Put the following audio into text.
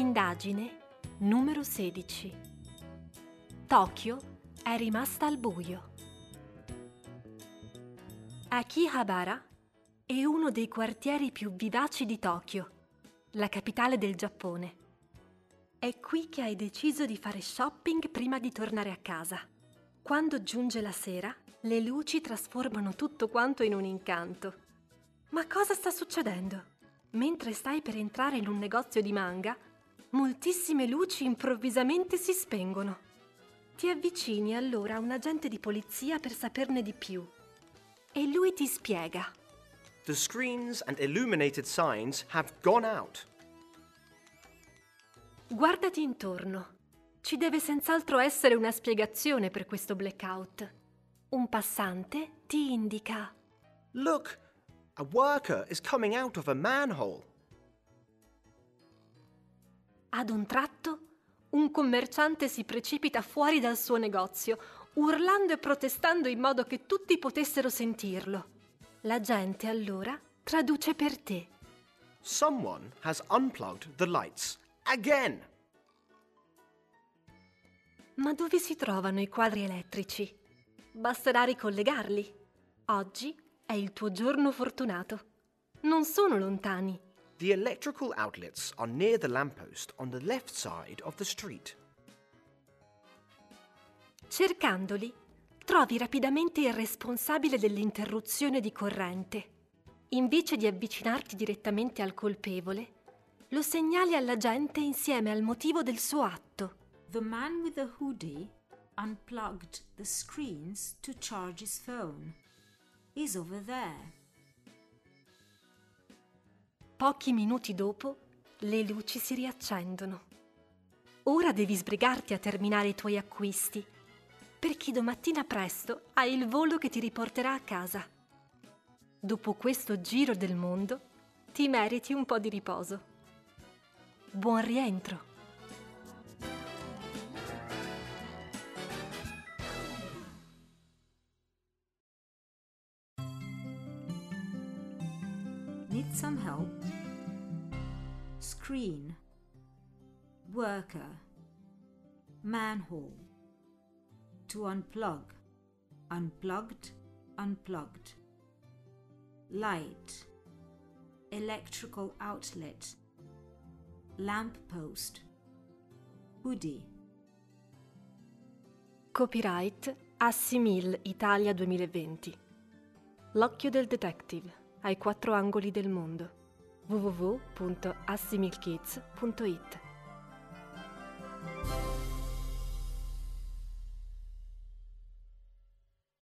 Indagine numero 16. Tokyo è rimasta al buio. Akihabara è uno dei quartieri più vivaci di Tokyo, la capitale del Giappone. È qui che hai deciso di fare shopping prima di tornare a casa. Quando giunge la sera, le luci trasformano tutto quanto in un incanto. Ma cosa sta succedendo? Mentre stai per entrare in un negozio di manga, moltissime luci improvvisamente si spengono. Ti avvicini allora a un agente di polizia per saperne di più. E lui ti spiega. The screens and illuminated signs have gone out. Guardati intorno. Ci deve senz'altro essere una spiegazione per questo blackout. Un passante ti indica. Look, a worker is coming out of a manhole. Ad un tratto, un commerciante si precipita fuori dal suo negozio, urlando e protestando in modo che tutti potessero sentirlo. La gente allora traduce per te. Someone has unplugged the lights again. Ma dove si trovano i quadri elettrici? Basterà ricollegarli. Oggi è il tuo giorno fortunato. Non sono lontani. The electrical outlets are near the lamppost on the left side of the street. Cercandoli, trovi rapidamente il responsabile dell'interruzione di corrente. Invece di avvicinarti direttamente al colpevole, lo segnali alla gente insieme al motivo del suo atto. The man with the hoodie unplugged the screens to charge his phone. He's over there. Pochi minuti dopo, le luci si riaccendono. Ora devi sbrigarti a terminare i tuoi acquisti, perché domattina presto hai il volo che ti riporterà a casa. Dopo questo giro del mondo, ti meriti un po' di riposo. Buon rientro! Need some help? Screen. Worker. Manhole. To unplug. Unplugged. Unplugged. Light. Electrical outlet. Lamp post. Hoodie. Copyright Assimil Italia 2020. L'occhio del detective ai quattro angoli del mondo. www.assimilkids.it